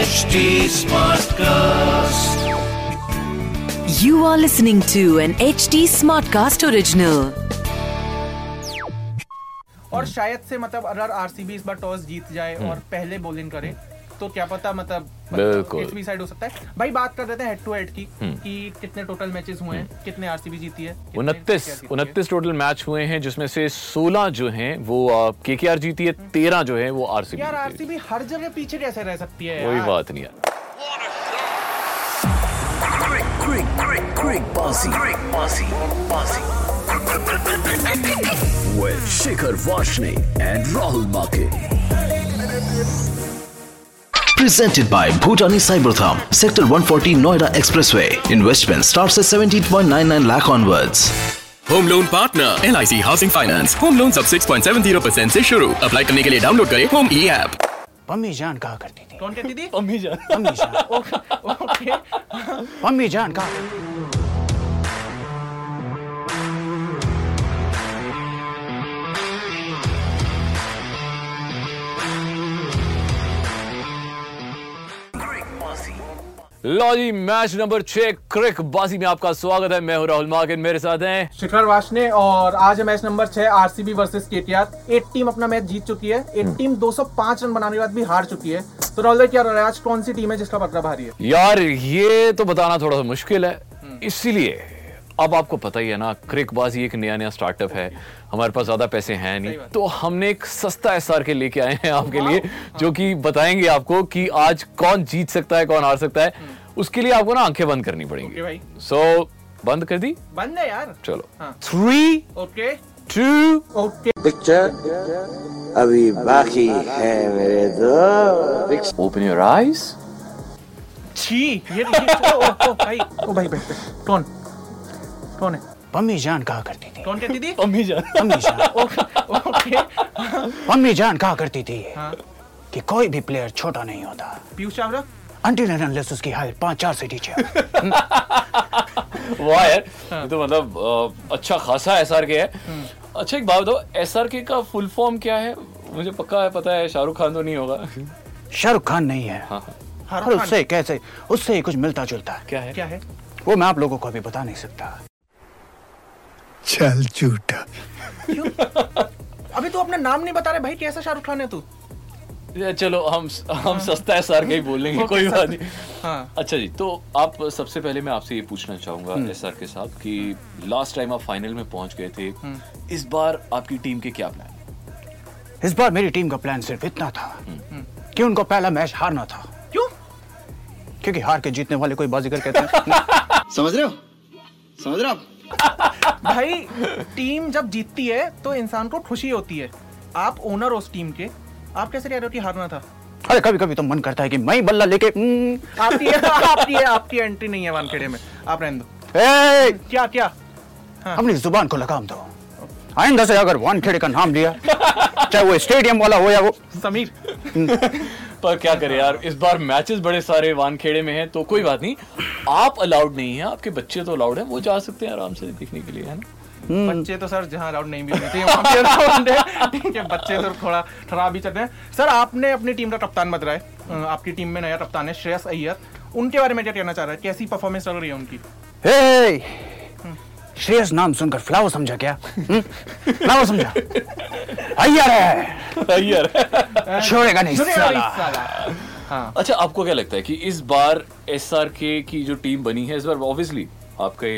HD Smartcast. You are listening to an HD Smartcast original. और शायद से मतलब अगर आरसीबी इस बार टॉस जीत जाए और पहले बॉलिंग करे तो क्या पता मतलब बिल्कुल। भी साइड हो सकता है भाई बात कर रहे थे हेड टू हेड की कि कितने टोटल मैचेस हुए हैं कितने आरसीबी जीती है उनतीस है। उनतीस टोटल मैच हुए हैं जिसमें से 16 जो हैं वो केकेआर जीती है 13 जो है वो आरसीबी यार आरसीबी हर जगह पीछे कैसे रह सकती है कोई बात नहीं यार. With Shikhar Vashne and Rahul Make. Presented by Bhutani Cybertham, Sector 140 Noida Expressway. Investment starts at 17.99 lakh onwards. Home loan partner L I C housing finance home loan सब 6.70 परसेंट ऐसी शुरू. अप्लाई करने के लिए डाउनलोड करें home ई app Pammi जान कहा करती थी? कौन कहती थी? पम्मी जान। ओके पम्मी जान कहा लो जी मैच नंबर छह क्रिक बाजी में आपका स्वागत है। मैं हूँ राहुल मार्किन मेरे साथ हैं। शिखर वाशने और आज है मैच नंबर छह आरसीबी वर्सेस केटीआर। एक टीम अपना मैच जीत चुकी है। एक टीम 205 रन बनाने के बाद भी हार चुकी है। तो राहुल क्या रहा है? आज कौन सी टीम है जिसका पकड़ा भारी है? यार ये तो बताना थोड़ा सा मुश्किल है। इसीलिए अब आपको पता ही है ना क्रिकबाजी एक नया नया स्टार्टअप है। हमारे पास ज़्यादा पैसे हैं नहीं। तो हमने एक सस्ता एस आर के लेके आए हैं आपके लिए जो कि बताएँगे आपको कि आज कौन जीत सकता है कौन हार सकता है। उसके लिए आपको ना आँखें बंद करनी ओके पड़ेंगी भाई। सो बंद कर दी? बंद है यार। चलो। हाँ। Three okay. Two okay. Picture अभी बाकी है मेरे दो। ओपन योर आईज छी ये भाई ओ भाई, कौन? कौन है? पम्मी जान कहा करती थी। कौन कहती थी? पम्मी जान। पम्मी जान। ओके। ओके पम्मी जान कहा करती थी हाँ। कि कोई भी प्लेयर छोटा नहीं होता। Piyush Chawla? Until and unless उसकी हाइट पाँच चार से नीचे वाह यार ये तो मतलब अच्छा खासा एस आर के है। अच्छा एक बात बताओ एस आर के का फुल फॉर्म क्या है? मुझे पक्का है पता है शाहरुख खान तो नहीं होगा। शाहरुख खान नहीं है। हाँ हाँ। और उससे कैसे उससे कुछ मिलता जुलता है। क्या है? क्या है? वो मैं आप लोगों को अभी बता नहीं सकता। चल झूठा। अभी तू अपना नाम नहीं बता रहे भाई कैसा शाहरुख खान है तू? चलो हम हम सस्ता आर के ही बोल लेंगे कोई बात नहीं। हाँ। अच्छा जी तो आप सबसे पहले मैं आपसे ये पूछना चाहूँगा एस आर के साथ कि लास्ट टाइम आप फाइनल में पहुँच गए थे इस बार आपकी टीम के क्या प्लान इस बार मेरी टीम का प्लान सिर्फ़ इतना था कि उनको पहला मैच हारना था। क्यों? क्योंकि हार के जीतने वाले कोई बाजीगर कहते हैं। समझ रहे हो? समझ रहे हो आप? भाई टीम जब जीतती है तो इंसान को खुशी होती है। आप ओनर हो उस टीम के। आप कैसे कह रहे हो कि हारना था? अरे कभी कभी तो मन करता है कि मैं बल्ला लेके हम्म, आपकी आपकी आपकी एंट्री नहीं है वानखेड़े में। आप रहने दो। ए, क्या क्या? अपनी ज़ुबान को लगाम दो। आइंदा से अगर वानखेड़े का नाम लिया चाहे वो स्टेडियम वाला हो या वो समीर। पर क्या करें यार इस बार मैचेस बड़े सारे वानखेड़े में हैं तो कोई बात नहीं। आप अलाउड नहीं है आपके बच्चे तो अलाउड हैं वो जा सकते हैं आराम से देखने के लिए है ना? बच्चे तो सर जहाँ अलाउड नहीं भी है। ठीक है बच्चे तो थोड़ा खराब ही चलते हैं। सर आपने अपनी टीम का कप्तान बदला है। आपकी टीम में नया कप्तान है श्रेयस अय्यर। उनके बारे में क्या कहना चाह रहा है? कैसी परफॉर्मेंस चल रही है उनकी? हे श्रेयस नाम सुनकर फ्लावर समझा क्या? हम्म? फ्लावर समझा। अय्यर है। यार छोड़ेगा नहीं साला। साला। अच्छा आपको क्या लगता है कि इस बार एसआरके की जो टीम बनी है इस बार ऑब्वियसली आपके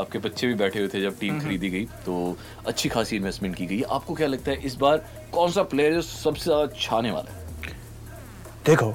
आपके बच्चे भी बैठे हुए थे जब टीम खरीदी गई तो अच्छी खासी इन्वेस्टमेंट की गई। आपको क्या लगता है इस बार कौन सा प्लेयर जो सबसे ज़्यादा छाने वाला है? देखो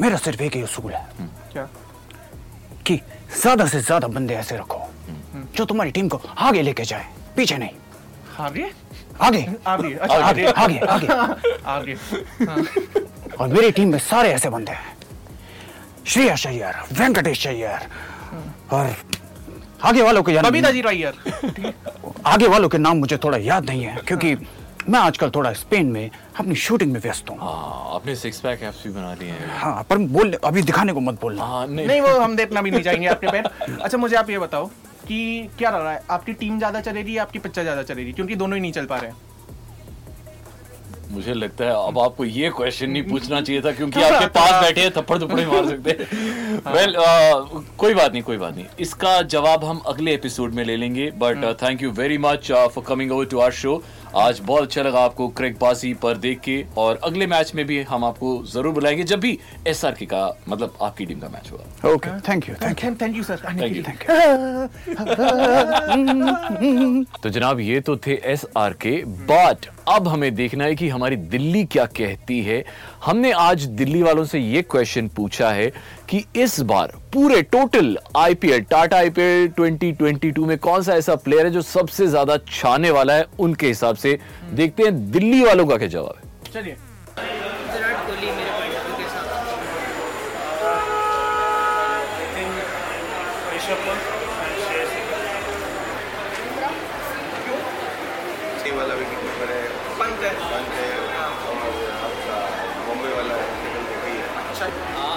मेरा सिर्फ़ एक ही उसूल है क्या? कि ज़्यादा से ज़्यादा बंदे ऐसे रखो। जो तुम्हारी टीम को आगे लेके जाए। पीछे नहीं। आगे? आगे। आगे अच्छा आगे आगे। आगे आगे। और मेरी टीम में सारे ऐसे बंदे हैं। श्रेयस अय्यर वेंकटेश अय्यर और आगे वालों के यानी बबीता जी अय्यर आगे वालों के नाम मुझे थोड़ा याद नहीं है क्योंकि मैं आजकल थोड़ा स्पेन में अपनी शूटिंग में व्यस्त हूँ। हाँ आपने सिक्स पैक एप्स भी बना लिए हैं। हाँ पर बोल अभी दिखाने को मत बोलना। हाँ नहीं। नहीं वो हम देखना भी नहीं चाहेंगे आपके पैर। अच्छा मुझे आप ये बताओ कि क्या रह रहा है? आपकी टीम ज़्यादा चले रही है आपकी पिक्चर ज़्यादा चले चलेगी क्योंकि दोनों ही नहीं चल पा रहे हैं। मुझे लगता है अब आपको ये क्वेश्चन नहीं पूछना चाहिए था क्योंकि आपके पास बैठे हैं थप्पड़ थप्पड़ मार सकते हैं। वेल कोई बात नहीं कोई बात नहीं। इसका जवाब हम अगले एपिसोड में ले लेंगे but thank you very much for coming over to our show आज बहुत अच्छा लगा आपको क्रिक बासी पर देख के और अगले मैच में भी हम आपको ज़रूर बुलाएँगे जब भी एस आर के का मतलब आपकी टीम का मैच होगा। Okay thank you thank you thank you sir thank you तो जनाब ये तो थे एस आर के बट अब हमें देखना है कि हमारी दिल्ली क्या कहती है। हमने आज दिल्ली वालों से ये क्वेश्चन पूछा है कि इस बार पूरे टोटल आईपीएल टाटा आईपीएल 2022 में कौन सा ऐसा प्लेयर है जो सबसे ज़्यादा छाने वाला है उनके हिसाब से? देखते हैं दिल्ली वालों का क्या जवाब है। चलिए। विराट कोहली मेरे पॉइंट ऑफ़ व्यू के साथ वाला विकेट कीपर है पंत है पंत है और आपका बॉम्बे वाला निकल है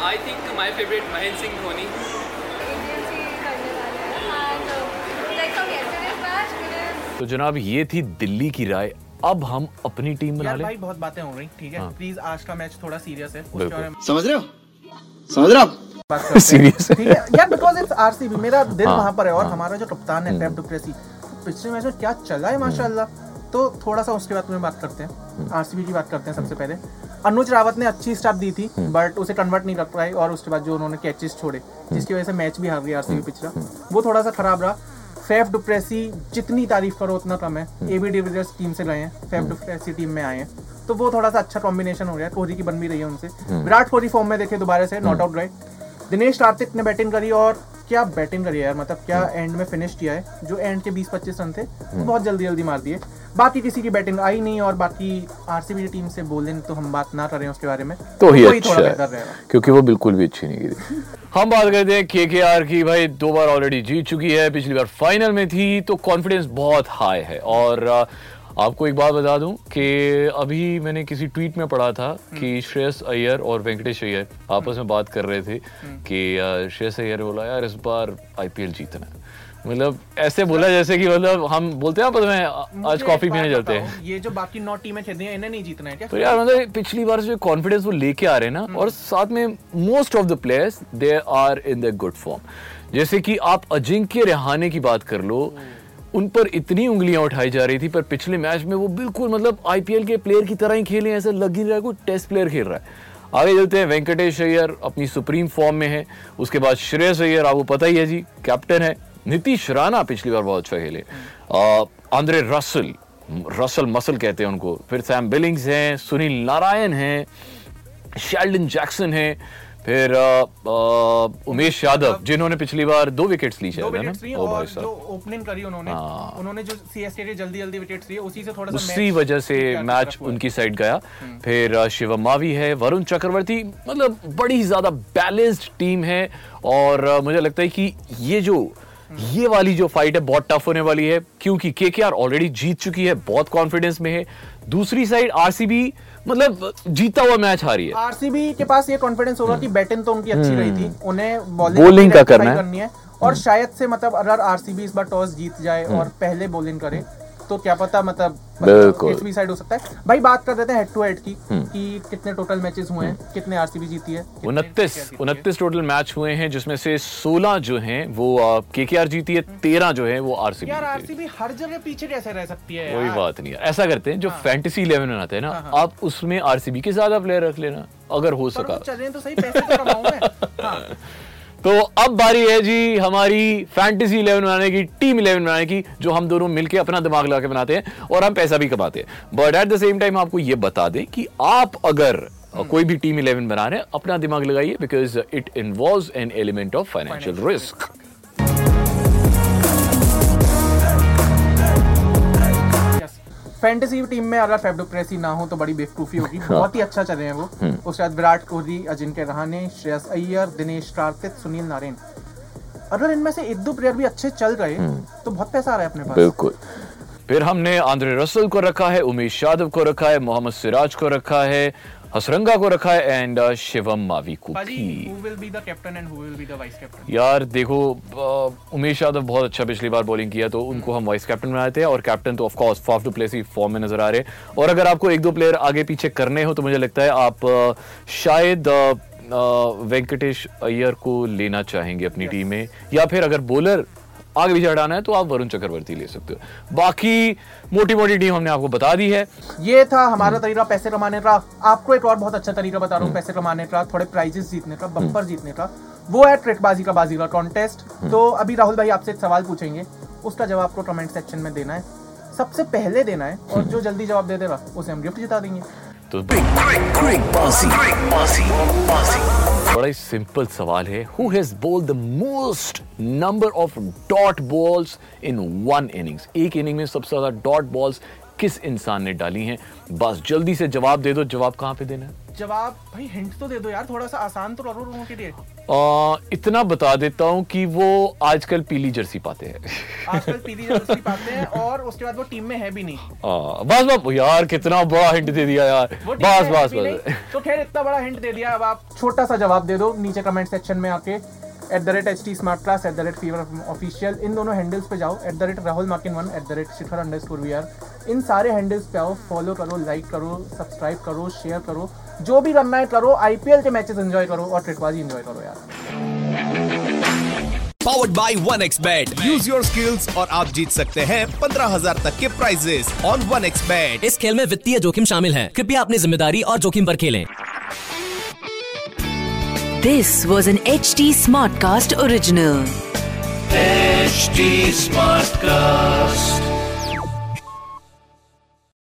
I think my favourite Mahendra Singh Dhoni तो जनाब ये थी दिल्ली की राय। अब हम अपनी टीम बना यार लें। भाई बहुत बातें हो रही ठीक है? हाँ। प्लीज़ आज का मैच थोड़ा सीरियस है। बारे में समझ रहे हो? समझ रहे हो? है? ठीक है? यार बिकॉज़ इट्स आरसीबी मेरा दिल हाँ, वहाँ पर है और हाँ। हमारा जो कप्तान है पेप डुप्लेसी पिछले मैच में क्या चला है माशाल्लाह? तो थोड़ा सा उसके बाद में बात करते हैं। आरसीबी की बात करते हैं सबसे पहले। अनुज रावत ने अच्छी स्टार्ट दी थी बट उसे कन्वर्ट नहीं कर पाई और उसके बाद जो उन्होंने कैचेस छोड़े जिसकी वजह से मैच भी हार गई आरसीबी पिछला। वो थोड़ा सा खराब रहा। फैफ डुप्रेसी जितनी तारीफ़ करो उतना कम है। ए बी डिविलियर्स टीम से गए हैं फैफ डुप्रेसी टीम में आए हैं। तो वो थोड़ा सा अच्छा कॉम्बिनेशन हो गया है कोहली की बन भी रही है उनसे। विराट कोहली फॉर्म में देखे दोबारा से not out right Dinesh Karthik ने बैटिंग करी और क्या बैटिंग करी है यार मतलब क्या एंड में फिनिश किया है। जो एंड के 20-25 रन थे बहुत जल्दी जल्दी मार दिए। बाकी किसी की बैटिंग आई नहीं और बाकी आरसीबी की टीम से बोलें तो हम बात ना करें उसके बारे में तो ही वही अच्छा थोड़ा है रहेगा। क्योंकि वो बिल्कुल भी अच्छी नहीं की हम बात करते हैं के के आर की भाई दो बार ऑलरेडी जीत चुकी है पिछली बार फाइनल में थी तो कॉन्फिडेंस बहुत हाई है। और आपको एक बात बता दूँ कि अभी मैंने किसी ट्वीट में पढ़ा था कि श्रेयस अय्यर और वेंकटेश अय्यर आपस में बात कर रहे थे कि श्रेयस अय्यर ने बोला यार इस बार आईपीएल जीतना है। मतलब ऐसे बोला जैसे कि मतलब हम बोलते हैं में आज कॉफ़ी पीने चलते हैं। ये जो बाकी नौ टीमें खेल रही हैं इन्हें नहीं जीतना है क्या? तो यार मतलब पिछली बार जो कॉन्फिडेंस वो लेके आ रहे हैं ना और साथ में most of the players they are in the good form जैसे कि आप अजिंक्य रिहाने की बात कर लो उन पर इतनी उंगलियाँ उठाई जा रही थी पर पिछले मैच में वो बिल्कुल मतलब आईपीएल के प्लेयर की तरह ही खेले ऐसा लग ही रहा है कोई टेस्ट प्लेयर खेल रहा है। आगे चलते हैं वेंकटेश अय्यर अपनी सुप्रीम फॉर्म में है उसके बाद श्रेयस अय्यर आपको पता ही है जी कैप्टन है। नीतीश राणा पिछली बार बहुत अच्छा खेले। आंद्रे रसल रसल मसल कहते हैं उनको। फिर सैम बिलिंग्स हैं सुनील नारायण हैं शेल्डन जैक्सन हैं फिर अ, अ, उमेश यादव जिन्होंने पिछली बार दो विकेट्स ली शायद है ना? ओ भाई साहब। ओपनिंग करी उन्होंने हाँ। उन्होंने जो सीएसके के जल्दी जल्दी विकेट्स लिए उसी से थोड़ा सा उसी वजह से मैच। उनकी साइड गया। फिर शिवम मावी है वरुण चक्रवर्ती मतलब बड़ी ज़्यादा बैलेंस्ड टीम है और मुझे लगता है कि ये जो ये वाली जो फाइट है बहुत टफ होने वाली है क्योंकि के के आर ऑलरेडी जीत चुकी है बहुत कॉन्फिडेंस में है। दूसरी साइड आरसीबी मतलब जीता हुआ मैच हारी है। आरसीबी के पास ये कॉन्फिडेंस होगा कि बैटिंग तो उनकी अच्छी रही थी। उन्हें Bowling बॉलिंग का करना करनी है। और शायद से मतलब अगर आरसीबी इस बार टॉस जीत जाए और पहले बॉलिंग करे तो क्या पता मतलब बिल्कुल। भी साइड हो सकता है। भाई बात कर देते हैं हेड टू हेड की कि कितने टोटल मैचेस हुए हैं कितने आरसीबी जीती है उनतीस है। उनतीस टोटल मैच हुए हैं जिसमें से 16 जो हैं वो केकेआर जीती है 13 जो है वो आरसीबी यार है। आरसीबी हर जगह पीछे कैसे रह सकती है कोई बात नहीं है। ऐसा करते हैं जो फैंटेसी इलेवन बनाते हैं ना हाँ, हाँ। आप उसमें आरसीबी के ज़्यादा प्लेयर रख लेना अगर हो सका। चलें तो सही पैसे तो कमाऊं मैं। हाँ। तो अब बारी है जी हमारी फैंटेसी इलेवन बनाने की टीम इलेवन बनाने की जो हम दोनों मिलकर अपना दिमाग लगा के बनाते हैं और हम पैसा भी कमाते हैं। But at the same time आपको ये बता दें कि आप अगर कोई भी टीम इलेवन बना रहे हैं अपना दिमाग लगाइए because it involve an element of financial risk fantasy team में अगर फेब्रोक्रेसी ना हो तो बड़ी बेवकूफ़ी होगी। बहुत ही अच्छा चले हैं वो। उसके बाद विराट कोहली अजिंक्य रहाने श्रेयस अय्यर दिनेश कार्तिक सुनील नारायण। अगर इनमें से एक दो प्लेयर भी अच्छे चल रहे तो बहुत पैसा आ रहा है अपने पास। बिल्कुल। फिर हमने आंद्रे रसल को रखा है उमेश यादव को रखा है मोहम्मद सिराज को रखा है हसरंगा को रखा है एंड शिवम मावी को। यार देखो उमेश यादव बहुत अच्छा पिछली बार बॉलिंग किया तो उनको हम वाइस कैप्टन बनाए थे और कैप्टन तो of course Faf du Plessis he form में नज़र आ रहे हैं। और अगर आपको एक दो प्लेयर आगे पीछे करने हो तो मुझे लगता है आप शायद अ, अ, वेंकटेश अय्यर को लेना चाहेंगे अपनी टीम में। या फिर अगर बॉलर आगे पीछे हटाना है तो आप वरुण चक्रवर्ती ले सकते हो। बाकी मोटी मोटी टीम हमने आपको बता दी है। ये था हमारा तरीका पैसे कमाने का। आपको एक और बहुत अच्छा तरीका बता रहा हूँ पैसे कमाने का थोड़े प्राइजेस जीतने का बम्पर जीतने का। वो है ट्रिकबाजी का बाजी का कॉन्टेस्ट तो अभी राहुल भाई आपसे एक सवाल पूछेंगे उसका जवाब आपको कमेंट सेक्शन में देना है। सबसे पहले देना है और जो जल्दी जवाब दे देगा उसे हम गिफ्ट जिता देंगे। तो. बड़ा ही सिंपल सवाल है who has bowled the most number of dot balls in one innings एक इनिंग में सबसे ज़्यादा डॉट बॉल्स किस इंसान ने डाली हैं? बस जल्दी से जवाब दे दो जवाब कहाँ पे देना है? जवाब भाई हिंट तो दे दो यार थोड़ा सा आसान तो करो लोगों के लिए. आ, इतना बता देता हूँ कि वो आजकल पीली जर्सी पाते हैं। आजकल पीली जर्सी पाते हैं और उसके बाद वो टीम में है भी नहीं। आ, बस बस यार कितना बड़ा हिंट दे दिया यार। बस बस बस। तो खैर इतना बड़ा हिंट दे दिया। अब आप छोटा सा जवाब दे दो नीचे कमेंट सेक्शन में आके at the rate H T smart class at the rate fever official इन दोनों हैंडल्स पे जाओ at the rate Rahul मार्किन one at the rate Shikhar underscore we are in सारे हैंडल्स पे आओ फॉलो करो लाइक करो सब्सक्राइब करो शेयर करो जो भी करना है करो आईपीएल के मैचेस एंजॉय करो और ट्रिकबाजी एंजॉय करो यार। Powered by one X bet use your skills और आप जीत सकते हैं पंद्रह हज़ार तक के prizes on one X bet इस खेल में वित्तीय जोखिम शामिल है। कृपया अपनी ज़िम्मेदारी और जोखिम पर खेलें। This was an HT Smartcast original. Smart Smartcast.